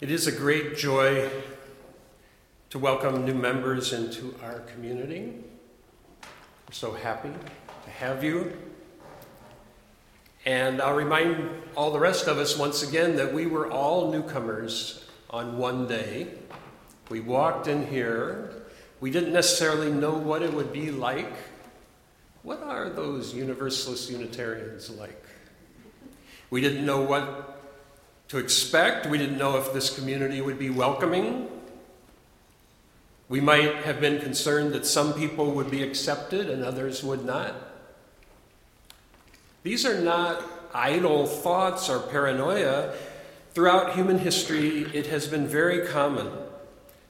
It is a great joy to welcome new members into our community. We're so happy to have you. And I'll remind all the rest of us once again that we were all newcomers on one day. We walked in here. We didn't necessarily know what it would be like. What are those Universalist Unitarians like? We didn't know what to expect. We didn't know if this community would be welcoming. We might have been concerned that some people would be accepted and others would not. These are not idle thoughts or paranoia. Throughout human history, it has been very common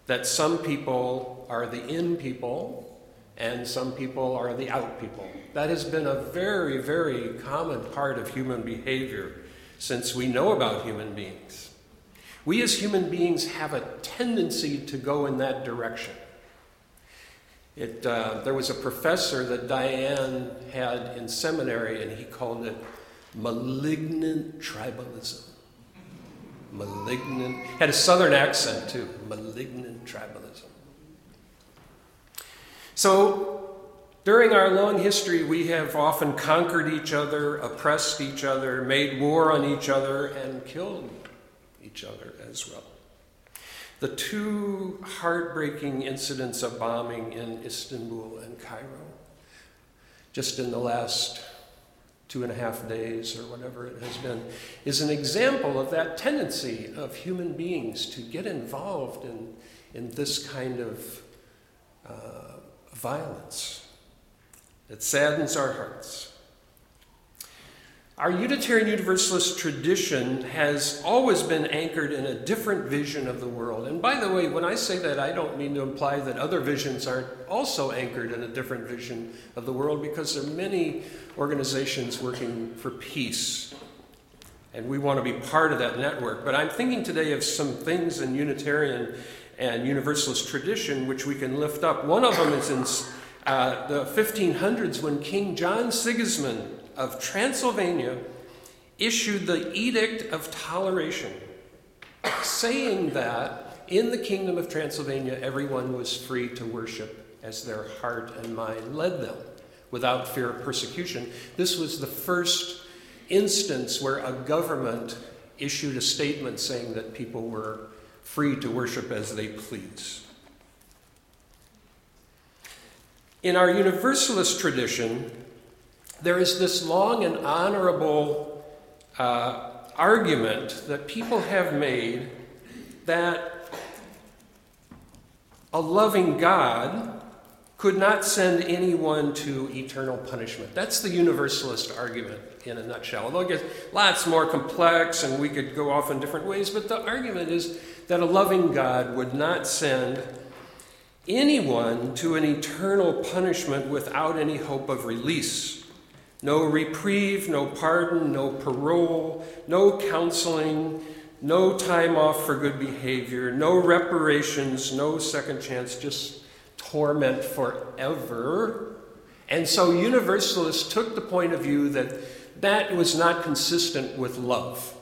that some people are the in people and some people are the out people. That has been a very, very common part of human behavior since we know about human beings. We as human beings have a tendency to go in that direction. It, uh, there was a professor that Diane had in seminary, and he called it malignant tribalism. Malignant, had a southern accent too, malignant tribalism. So, during our long history, we have often conquered each other, oppressed each other, made war on each other, and killed each other as well. The two heartbreaking incidents of bombing in Istanbul and Cairo, just in the last two and a half days or whatever it has been, is an example of that tendency of human beings to get involved in, in this kind of uh, violence. It saddens our hearts. Our Unitarian Universalist tradition has always been anchored in a different vision of the world. And by the way, when I say that, I don't mean to imply that other visions aren't also anchored in a different vision of the world, because there are many organizations working for peace. And we want to be part of that network. But I'm thinking today of some things in Unitarian and Universalist tradition which we can lift up. One of them is in uh, the 1500s when King John Sigismund of Transylvania issued the Edict of Toleration, saying that in the Kingdom of Transylvania everyone was free to worship as their heart and mind led them without fear of persecution. This was the first instance where a government issued a statement saying that people were free to worship as they please. In our Universalist tradition, there is this long and honorable uh, argument that people have made that a loving God could not send anyone to eternal punishment. That's the Universalist argument in a nutshell. Although it gets lots more complex and we could go off in different ways, but the argument is that a loving God would not send anyone to an eternal punishment without any hope of release. No reprieve, no pardon, no parole, no counseling, no time off for good behavior, no reparations, no second chance, just torment forever. And so Universalists took the point of view that that was not consistent with love.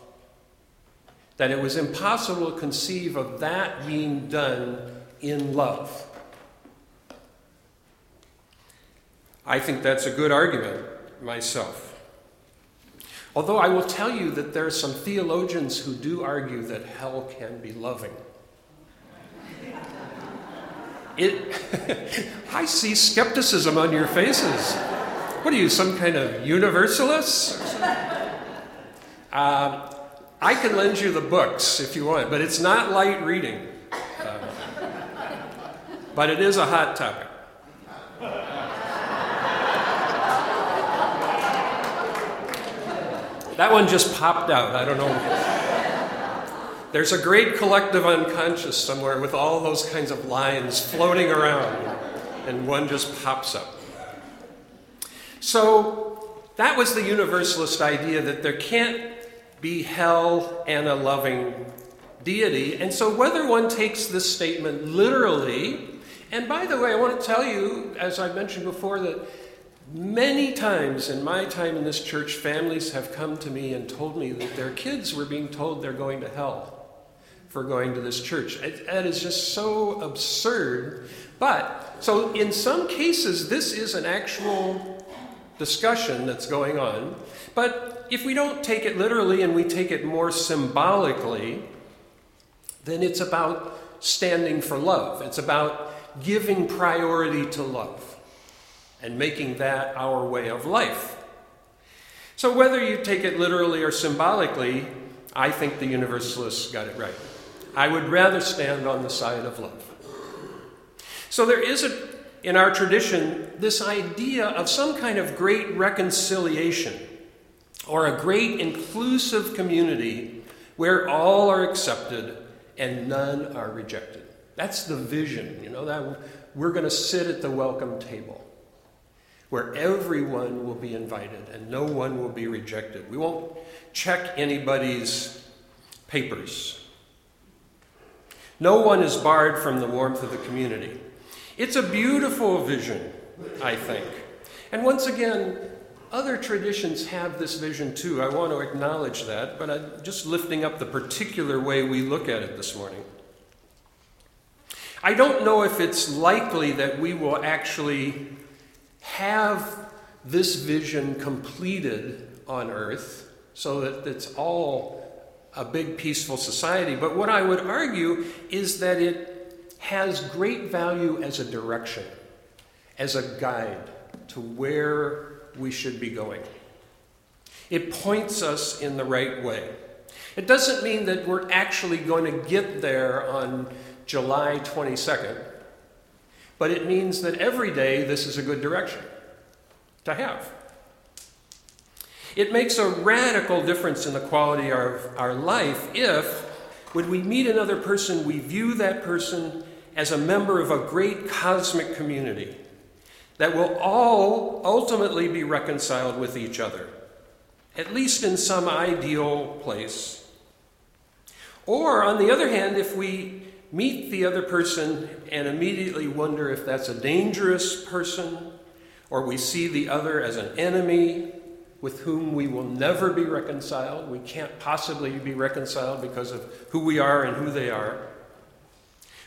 That it was impossible to conceive of that being done in love. I think that's a good argument myself. Although I will tell you that there are some theologians who do argue that hell can be loving. It, I see skepticism on your faces. What are you, some kind of universalist? Uh, I can lend you the books if you want, but it's not light reading. Uh, but it is a hot topic. That one just popped out. I don't know. There's a great collective unconscious somewhere with all those kinds of lines floating around, and one just pops up. So, that was the universalist idea that there can't be hell and a loving deity. And so, whether one takes this statement literally, and by the way, I want to tell you, as I mentioned before, that Many times in my time in this church, families have come to me and told me that their kids were being told they're going to hell for going to this church. That is just so absurd. But, so in some cases, this is an actual discussion that's going on. But if we don't take it literally and we take it more symbolically, then it's about standing for love. It's about giving priority to love and making that our way of life. So, whether you take it literally or symbolically, I think the Universalists got it right. I would rather stand on the side of love. So, there is a, in our tradition this idea of some kind of great reconciliation or a great inclusive community where all are accepted and none are rejected. That's the vision, you know, that we're going to sit at the welcome table where everyone will be invited and no one will be rejected. We won't check anybody's papers. No one is barred from the warmth of the community. It's a beautiful vision, I think. And once again, other traditions have this vision too. I want to acknowledge that, but I'm just lifting up the particular way we look at it this morning. I don't know if it's likely that we will actually have this vision completed on earth so that it's all a big peaceful society. But what I would argue is that it has great value as a direction, as a guide to where we should be going. It points us in the right way. It doesn't mean that we're actually going to get there on July 22nd, but it means that every day this is a good direction to have. It makes a radical difference in the quality of our life if, when we meet another person, we view that person as a member of a great cosmic community that will all ultimately be reconciled with each other, at least in some ideal place. Or, on the other hand, if we meet the other person and immediately wonder if that's a dangerous person, or we see the other as an enemy with whom we will never be reconciled, we can't possibly be reconciled because of who we are and who they are,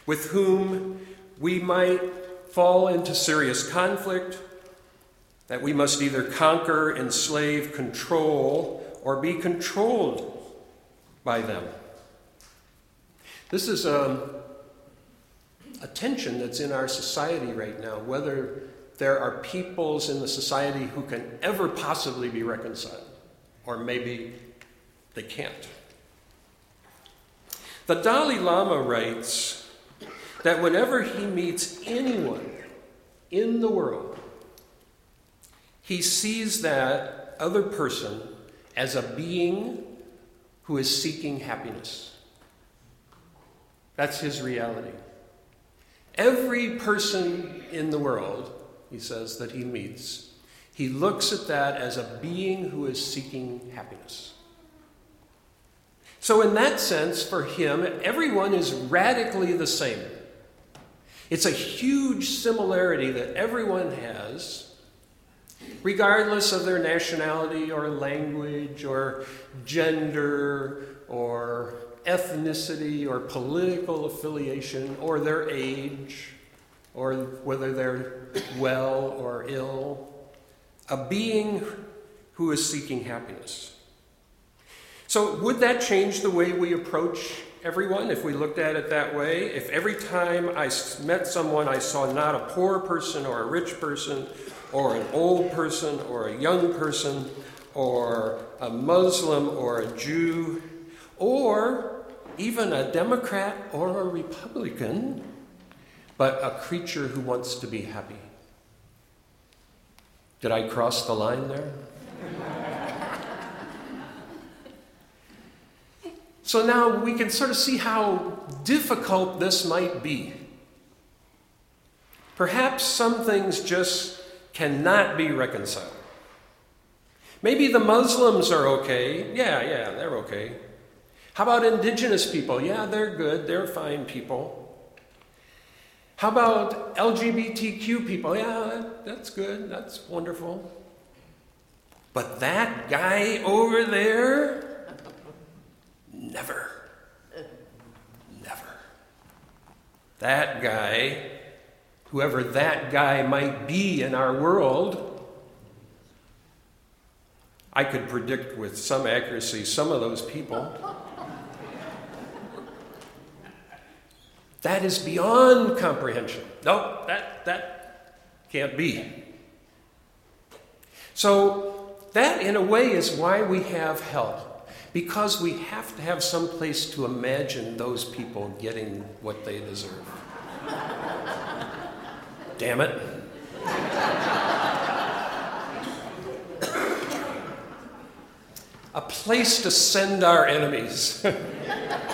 with whom we might fall into serious conflict, that we must either conquer, enslave, control, or be controlled by them. This is a, a tension that's in our society right now, whether there are peoples in the society who can ever possibly be reconciled, or maybe they can't. The Dalai Lama writes that whenever he meets anyone in the world, he sees that other person as a being who is seeking happiness. That's his reality. Every person in the world, he says, that he meets, he looks at that as a being who is seeking happiness. So, in that sense, for him, everyone is radically the same. It's a huge similarity that everyone has, regardless of their nationality or language or gender ethnicity or political affiliation or their age or whether they're well or ill. A being who is seeking happiness. So, would that change the way we approach everyone if we looked at it that way. If every time I met someone, I saw not a poor person or a rich person or an old person or a young person or a Muslim or a Jew or even a Democrat or a Republican, but a creature who wants to be happy. Did I cross the line there? So now we can sort of see how difficult this might be. Perhaps some things just cannot be reconciled. Maybe the Muslims are okay. Yeah, yeah, they're okay. How about indigenous people? Yeah, they're good. They're fine people. How about LGBTQ people? Yeah, that's good. That's wonderful. But that guy over there, Never. Never. That guy, whoever that guy might be in our world, I could predict with some accuracy some of those people. That is beyond comprehension. No, that, that can't be. So, that in a way is why we have hell. Because we have to have some place to imagine those people getting what they deserve. Damn it. a place to send our enemies.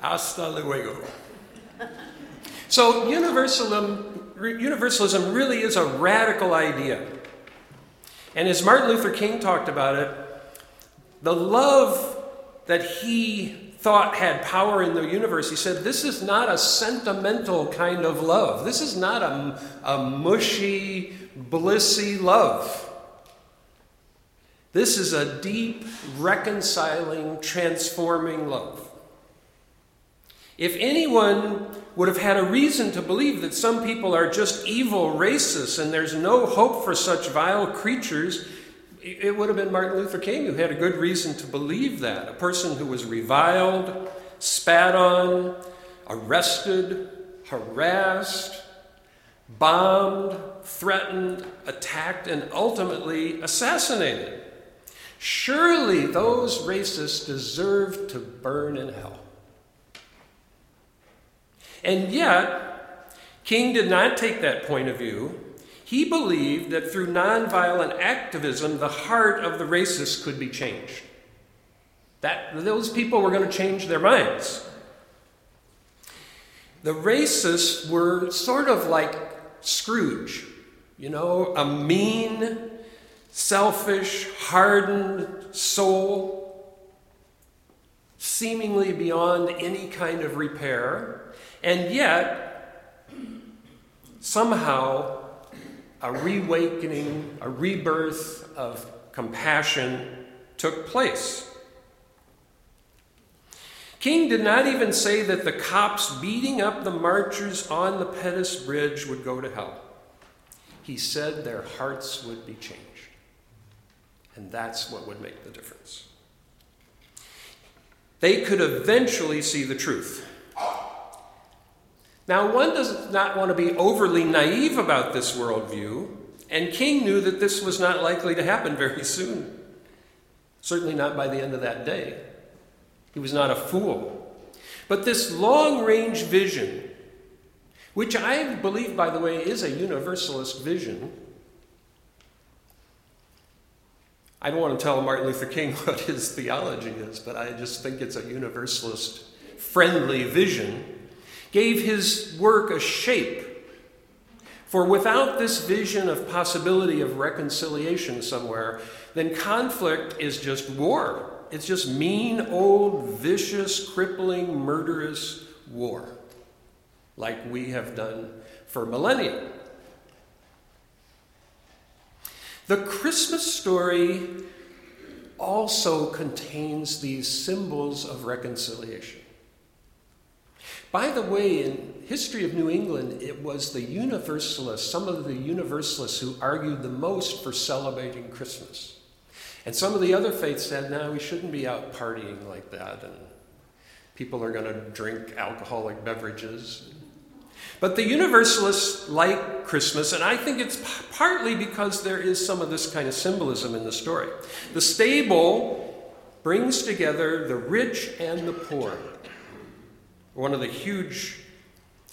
Hasta luego. So, universalism, universalism really is a radical idea. And as Martin Luther King talked about it, the love that he thought had power in the universe, he said, this is not a sentimental kind of love. This is not a, a mushy, blissy love. This is a deep, reconciling, transforming love. If anyone would have had a reason to believe that some people are just evil racists and there's no hope for such vile creatures, it would have been Martin Luther King who had a good reason to believe that. A person who was reviled, spat on, arrested, harassed, bombed, threatened, attacked, and ultimately assassinated. Surely those racists deserve to burn in hell. And yet, King did not take that point of view. He believed that through nonviolent activism, the heart of the racists could be changed. That those people were going to change their minds. The racists were sort of like Scrooge, you know, a mean, selfish, hardened soul, seemingly beyond any kind of repair. And yet, somehow, a reawakening, a rebirth of compassion took place. King did not even say that the cops beating up the marchers on the Pettus Bridge would go to hell. He said their hearts would be changed. And that's what would make the difference. They could eventually see the truth. Now, one does not want to be overly naive about this worldview, and King knew that this was not likely to happen very soon. Certainly not by the end of that day. He was not a fool. But this long range vision, which I believe, by the way, is a universalist vision, I don't want to tell Martin Luther King what his theology is, but I just think it's a universalist friendly vision gave his work a shape. For without this vision of possibility of reconciliation somewhere, then conflict is just war. It's just mean, old, vicious, crippling, murderous war, like we have done for millennia. The Christmas story also contains these symbols of reconciliation. By the way, in history of New England, it was the Universalists, some of the Universalists who argued the most for celebrating Christmas. And some of the other faiths said, no, we shouldn't be out partying like that, and people are going to drink alcoholic beverages. But the Universalists like Christmas, and I think it's partly because there is some of this kind of symbolism in the story. The stable brings together the rich and the poor one of the huge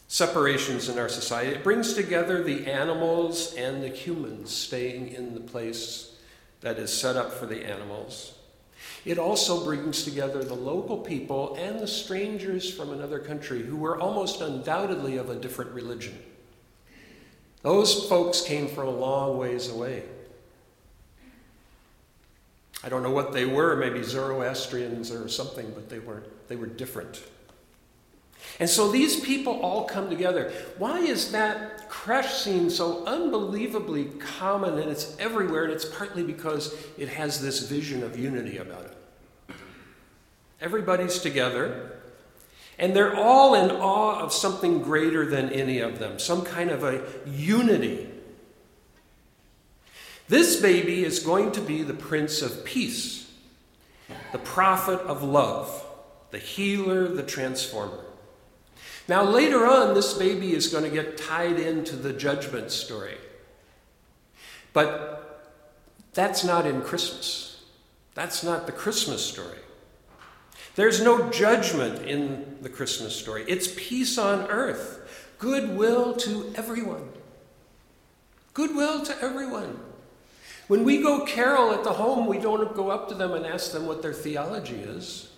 separations in our society. It brings together the animals and the humans staying in the place that is set up for the animals. It also brings together the local people and the strangers from another country who were almost undoubtedly of a different religion. Those folks came from a long ways away. I don't know what they were, maybe Zoroastrians or something, but they were, they were different. And so these people all come together. Why is that creche scene so unbelievably common and it's everywhere? And it's partly because it has this vision of unity about it. Everybody's together, And they're all in awe of something greater than any of them, some kind of a unity. This baby is going to be the Prince of Peace, the prophet of love, the healer, the transformer. Now, later on, this baby is going to get tied into the judgment story. But that's not in Christmas. That's not the Christmas story. There's no judgment in the Christmas story. It's peace on earth, goodwill to everyone. Goodwill to everyone. When we go carol at the home, we don't go up to them and ask them what their theology is.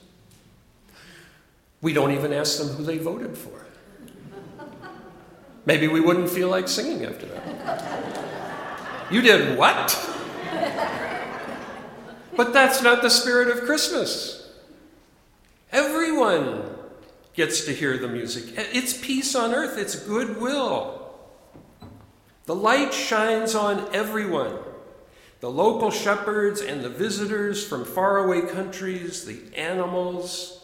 We don't even ask them who they voted for. Maybe we wouldn't feel like singing after that. You did what? But that's not the spirit of Christmas. Everyone gets to hear the music. It's peace on earth, it's goodwill. The light shines on everyone the local shepherds and the visitors from faraway countries, the animals,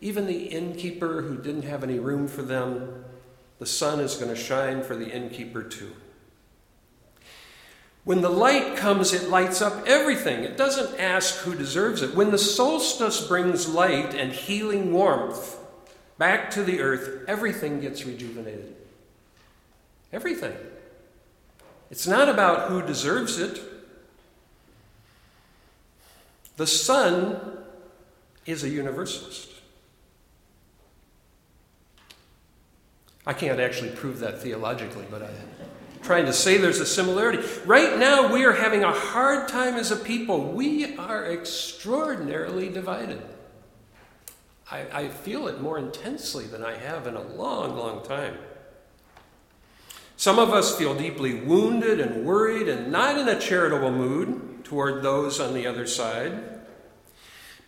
even the innkeeper who didn't have any room for them, the sun is going to shine for the innkeeper too. When the light comes, it lights up everything. It doesn't ask who deserves it. When the solstice brings light and healing warmth back to the earth, everything gets rejuvenated. Everything. It's not about who deserves it. The sun is a universalist. I can't actually prove that theologically, but I'm trying to say there's a similarity. Right now, we are having a hard time as a people. We are extraordinarily divided. I, I feel it more intensely than I have in a long, long time. Some of us feel deeply wounded and worried and not in a charitable mood toward those on the other side.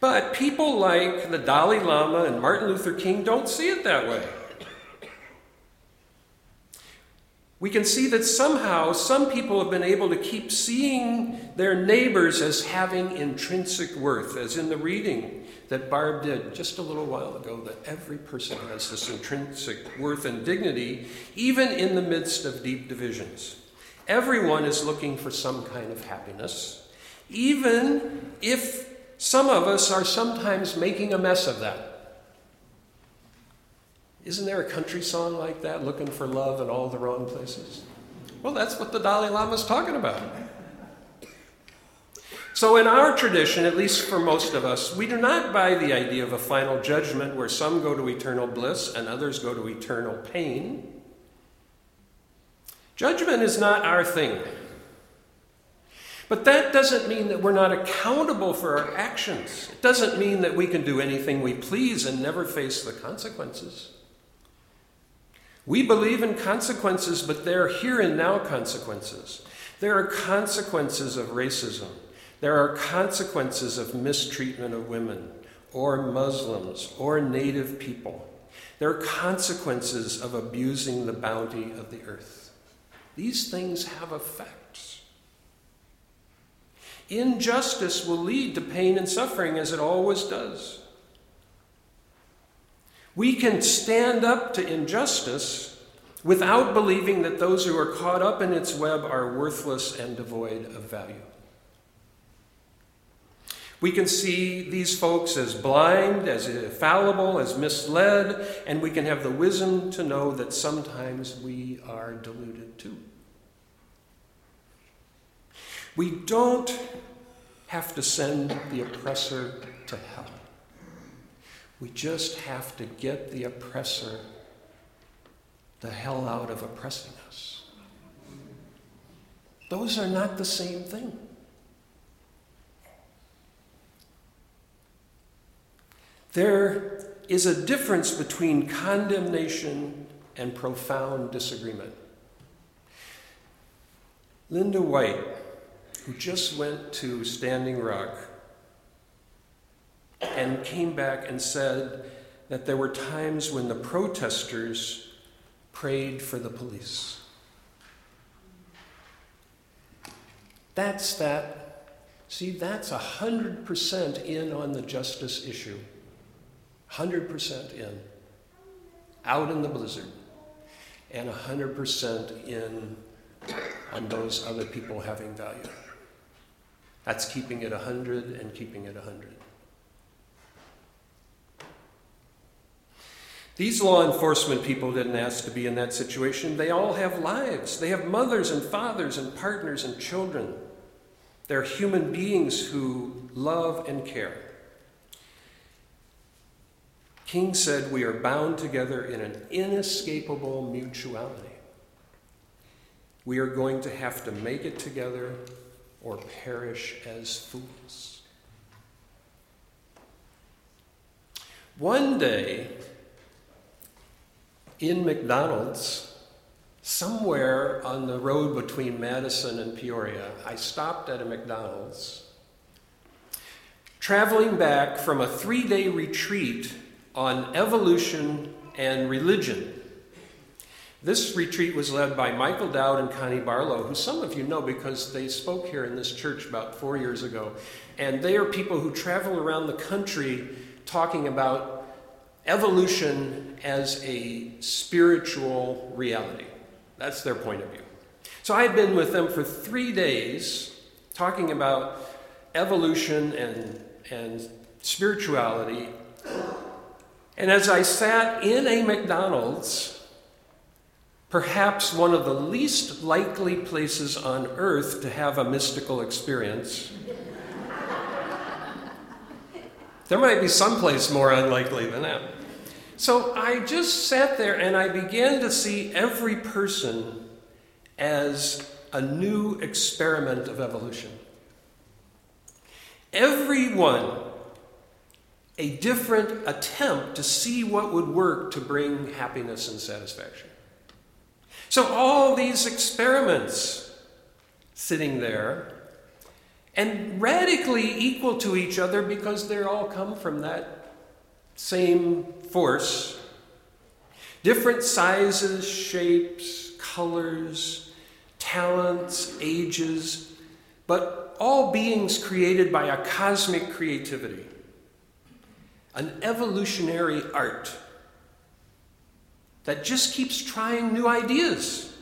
But people like the Dalai Lama and Martin Luther King don't see it that way. We can see that somehow some people have been able to keep seeing their neighbors as having intrinsic worth, as in the reading that Barb did just a little while ago, that every person has this intrinsic worth and dignity, even in the midst of deep divisions. Everyone is looking for some kind of happiness, even if some of us are sometimes making a mess of that. Isn't there a country song like that, looking for love in all the wrong places? Well, that's what the Dalai Lama is talking about. So, in our tradition, at least for most of us, we do not buy the idea of a final judgment where some go to eternal bliss and others go to eternal pain. Judgment is not our thing. But that doesn't mean that we're not accountable for our actions. It doesn't mean that we can do anything we please and never face the consequences. We believe in consequences, but they're here and now consequences. There are consequences of racism. There are consequences of mistreatment of women, or Muslims, or Native people. There are consequences of abusing the bounty of the earth. These things have effects. Injustice will lead to pain and suffering, as it always does. We can stand up to injustice without believing that those who are caught up in its web are worthless and devoid of value. We can see these folks as blind, as fallible, as misled, and we can have the wisdom to know that sometimes we are deluded too. We don't have to send the oppressor to hell. We just have to get the oppressor the hell out of oppressing us. Those are not the same thing. There is a difference between condemnation and profound disagreement. Linda White, who just went to Standing Rock, and came back and said that there were times when the protesters prayed for the police. That's that. See, that's 100% in on the justice issue. 100% in. out in the blizzard, and 100% in on those other people having value. That's keeping it 100 and keeping it 100. These law enforcement people didn't ask to be in that situation. They all have lives. They have mothers and fathers and partners and children. They're human beings who love and care. King said, We are bound together in an inescapable mutuality. We are going to have to make it together or perish as fools. One day, in McDonald's, somewhere on the road between Madison and Peoria, I stopped at a McDonald's. Traveling back from a three day retreat on evolution and religion. This retreat was led by Michael Dowd and Connie Barlow, who some of you know because they spoke here in this church about four years ago. And they are people who travel around the country talking about evolution as a spiritual reality. That's their point of view. So I had been with them for three days talking about evolution and, and spirituality and as I sat in a McDonald's, perhaps one of the least likely places on earth to have a mystical experience, there might be some place more unlikely than that. So I just sat there and I began to see every person as a new experiment of evolution. Everyone a different attempt to see what would work to bring happiness and satisfaction. So, all these experiments sitting there and radically equal to each other because they're all come from that same force. Different sizes, shapes, colors, talents, ages, but all beings created by a cosmic creativity an evolutionary art that just keeps trying new ideas,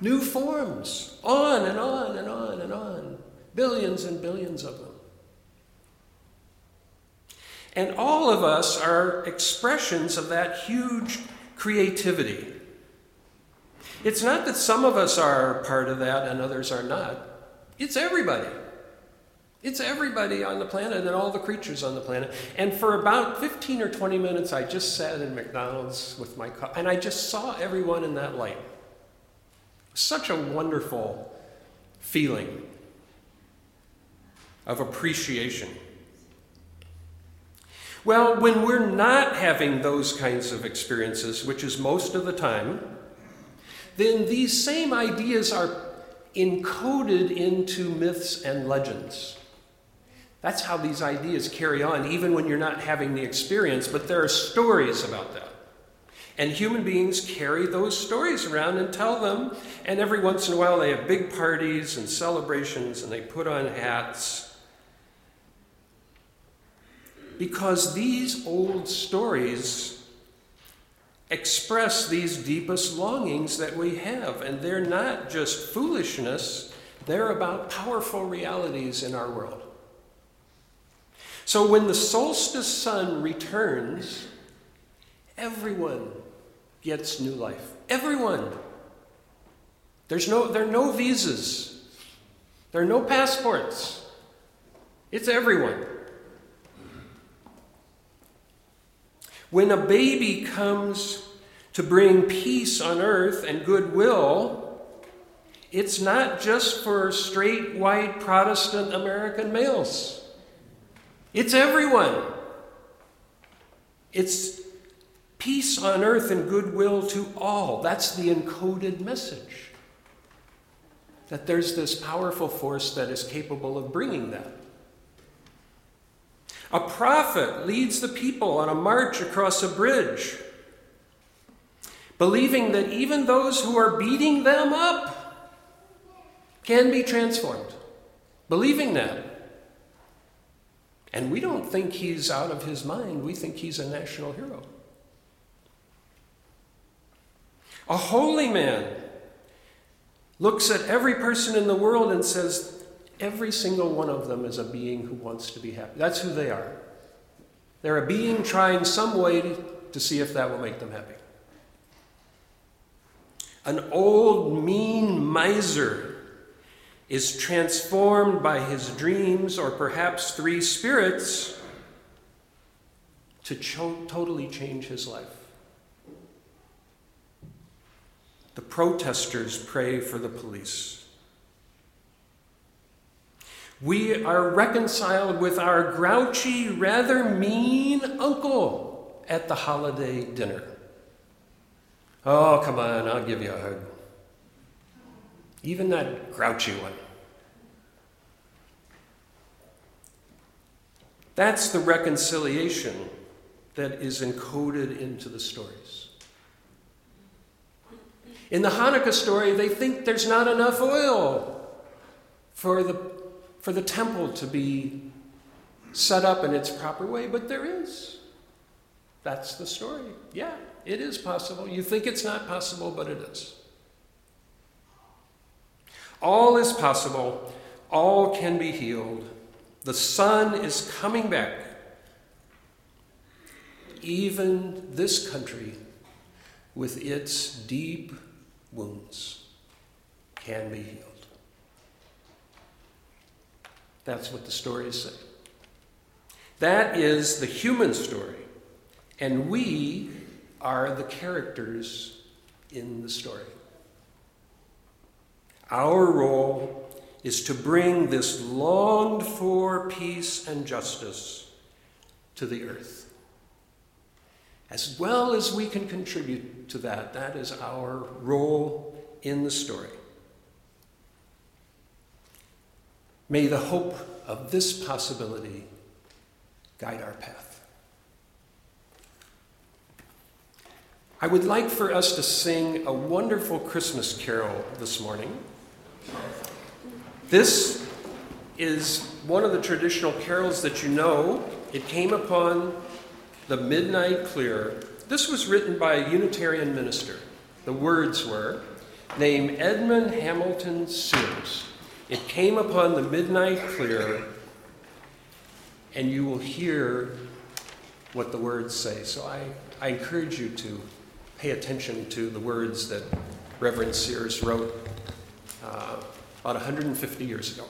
new forms, on and on and on and on. Billions and billions of them. And all of us are expressions of that huge creativity. It's not that some of us are part of that and others are not, it's everybody. It's everybody on the planet and all the creatures on the planet. And for about 15 or 20 minutes, I just sat in McDonald's with my cup and I just saw everyone in that light. Such a wonderful feeling of appreciation. Well, when we're not having those kinds of experiences, which is most of the time, then these same ideas are encoded into myths and legends. That's how these ideas carry on, even when you're not having the experience, but there are stories about that. And human beings carry those stories around and tell them, and every once in a while they have big parties and celebrations and they put on hats. Because these old stories express these deepest longings that we have, and they're not just foolishness, they're about powerful realities in our world. So when the solstice sun returns, everyone gets new life. Everyone. There's no, there are no visas. There are no passports. It's everyone. When a baby comes to bring peace on earth and goodwill, it's not just for straight white Protestant American males. It's everyone. It's peace on earth and goodwill to all. That's the encoded message. That there's this powerful force that is capable of bringing that. A prophet leads the people on a march across a bridge, believing that even those who are beating them up can be transformed. Believing that. And we don't think he's out of his mind, we think he's a national hero. A holy man looks at every person in the world and says, every single one of them is a being who wants to be happy. That's who they are. They're a being trying some way to, to see if that will make them happy. An old, mean miser is transformed by his dreams or perhaps three spirits to cho- totally change his life. The protesters pray for the police. We are reconciled with our grouchy, rather mean uncle at the holiday dinner. Oh, come on, I'll give you a hug. Even that grouchy one. That's the reconciliation that is encoded into the stories. In the Hanukkah story, they think there's not enough oil for the, for the temple to be set up in its proper way, but there is. That's the story. Yeah, it is possible. You think it's not possible, but it is. All is possible, all can be healed. The sun is coming back. Even this country, with its deep wounds can be healed. That's what the stories say. That is the human story. And we are the characters in the story. Our role is to bring this longed for peace and justice to the earth. As well as we can contribute to that, that is our role in the story. May the hope of this possibility guide our path. I would like for us to sing a wonderful Christmas carol this morning. This is one of the traditional carols that you know. It came upon the Midnight Clear. This was written by a Unitarian minister. The words were, named Edmund Hamilton Sears. It came upon the midnight clear, and you will hear what the words say. So I, I encourage you to pay attention to the words that Reverend Sears wrote uh, about 150 years ago.